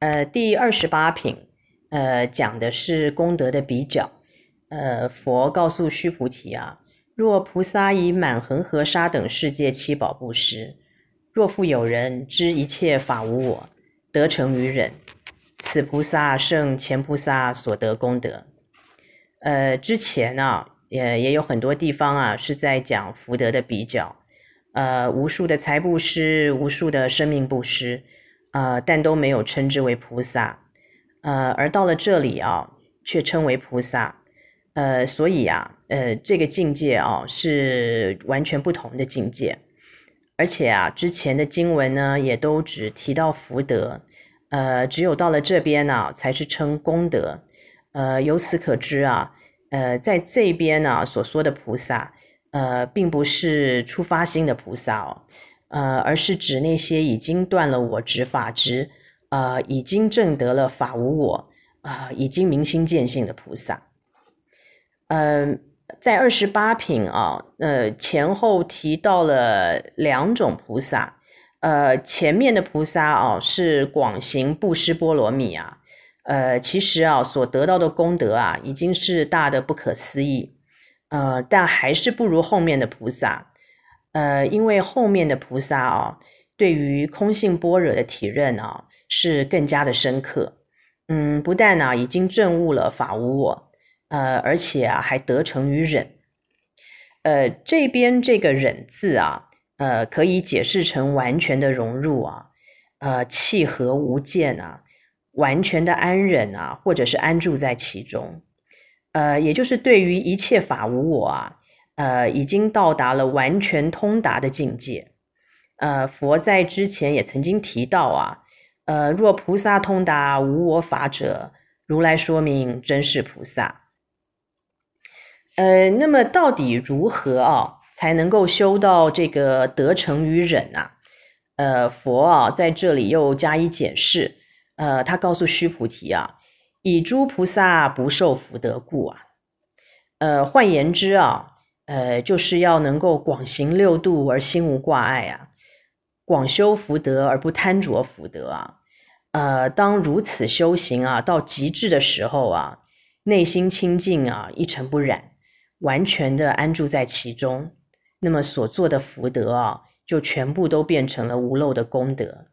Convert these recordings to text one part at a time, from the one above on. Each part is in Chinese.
呃，第二十八品，呃，讲的是功德的比较。呃，佛告诉须菩提啊，若菩萨以满恒河沙等世界七宝布施，若复有人知一切法无我，得成于忍，此菩萨胜前菩萨所得功德。呃，之前啊，也也有很多地方啊，是在讲福德的比较。呃，无数的财布施，无数的生命布施，呃，但都没有称之为菩萨。呃，而到了这里啊，却称为菩萨。呃，所以啊，呃，这个境界啊，是完全不同的境界，而且啊，之前的经文呢，也都只提到福德，呃，只有到了这边呢、啊，才是称功德，呃，由此可知啊，呃，在这边呢、啊，所说的菩萨，呃，并不是出发心的菩萨哦，呃，而是指那些已经断了我执法执，呃，已经证得了法无我，啊、呃，已经明心见性的菩萨。嗯、呃，在二十八品啊，呃，前后提到了两种菩萨，呃，前面的菩萨啊是广行布施波罗蜜啊，呃，其实啊所得到的功德啊已经是大的不可思议，呃，但还是不如后面的菩萨，呃，因为后面的菩萨啊对于空性般若的体认啊是更加的深刻，嗯，不但呢、啊、已经证悟了法无我。呃，而且啊，还得成于忍。呃，这边这个忍字啊，呃，可以解释成完全的融入啊，呃，契合无间啊，完全的安忍啊，或者是安住在其中。呃，也就是对于一切法无我啊，呃，已经到达了完全通达的境界。呃，佛在之前也曾经提到啊，呃，若菩萨通达无我法者，如来说明真是菩萨。呃，那么到底如何啊才能够修到这个得成于忍啊？呃，佛啊在这里又加以解释。呃，他告诉须菩提啊，以诸菩萨不受福德故啊。呃，换言之啊，呃，就是要能够广行六度而心无挂碍啊，广修福德而不贪着福德啊。呃，当如此修行啊，到极致的时候啊，内心清净啊，一尘不染。完全的安住在其中，那么所做的福德啊，就全部都变成了无漏的功德。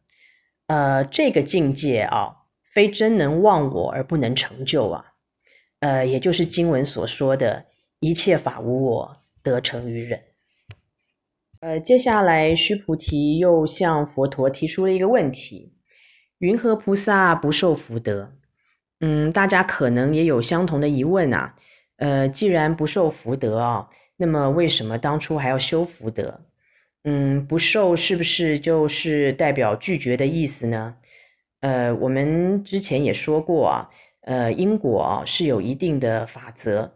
呃，这个境界啊，非真能忘我而不能成就啊。呃，也就是经文所说的一切法无我，得成于忍。呃，接下来须菩提又向佛陀提出了一个问题：云何菩萨不受福德？嗯，大家可能也有相同的疑问啊。呃，既然不受福德啊，那么为什么当初还要修福德？嗯，不受是不是就是代表拒绝的意思呢？呃，我们之前也说过啊，呃，因果是有一定的法则。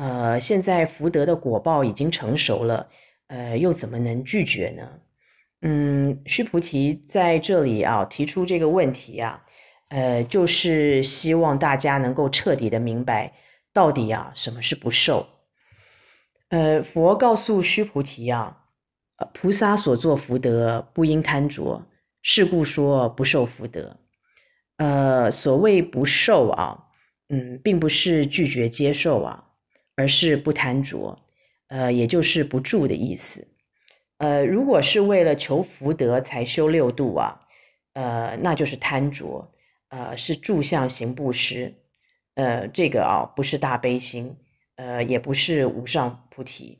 呃，现在福德的果报已经成熟了，呃，又怎么能拒绝呢？嗯，须菩提在这里啊提出这个问题啊，呃，就是希望大家能够彻底的明白。到底啊，什么是不受？呃，佛告诉须菩提啊，菩萨所作福德不应贪着，是故说不受福德。呃，所谓不受啊，嗯，并不是拒绝接受啊，而是不贪着，呃，也就是不住的意思。呃，如果是为了求福德才修六度啊，呃，那就是贪着，呃，是住相行布施。呃，这个啊，不是大悲心，呃，也不是无上菩提。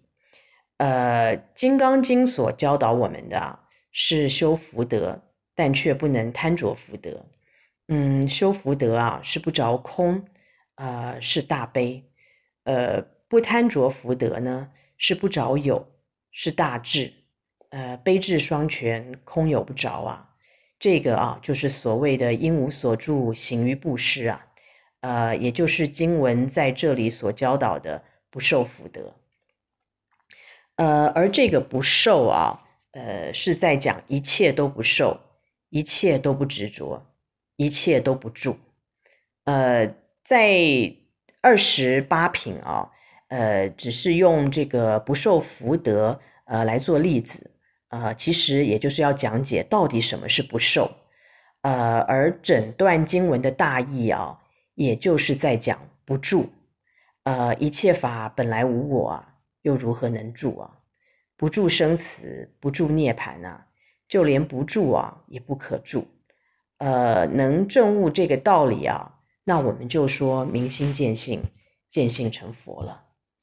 呃，《金刚经》所教导我们的啊，是修福德，但却不能贪着福德。嗯，修福德啊，是不着空，呃，是大悲。呃，不贪着福德呢，是不着有，是大智。呃，悲智双全，空有不着啊。这个啊，就是所谓的应无所住，行于布施啊。呃，也就是经文在这里所教导的不受福德，呃，而这个不受啊，呃，是在讲一切都不受，一切都不执着，一切都不住。呃，在二十八品啊，呃，只是用这个不受福德呃来做例子，呃，其实也就是要讲解到底什么是不受。呃，而整段经文的大意啊，也就是在讲不住。呃，一切法本来无我啊，又如何能住啊？不住生死，不住涅槃啊，就连不住啊，也不可住。呃，能证悟这个道理啊，那我们就说明心见性，见性成佛了。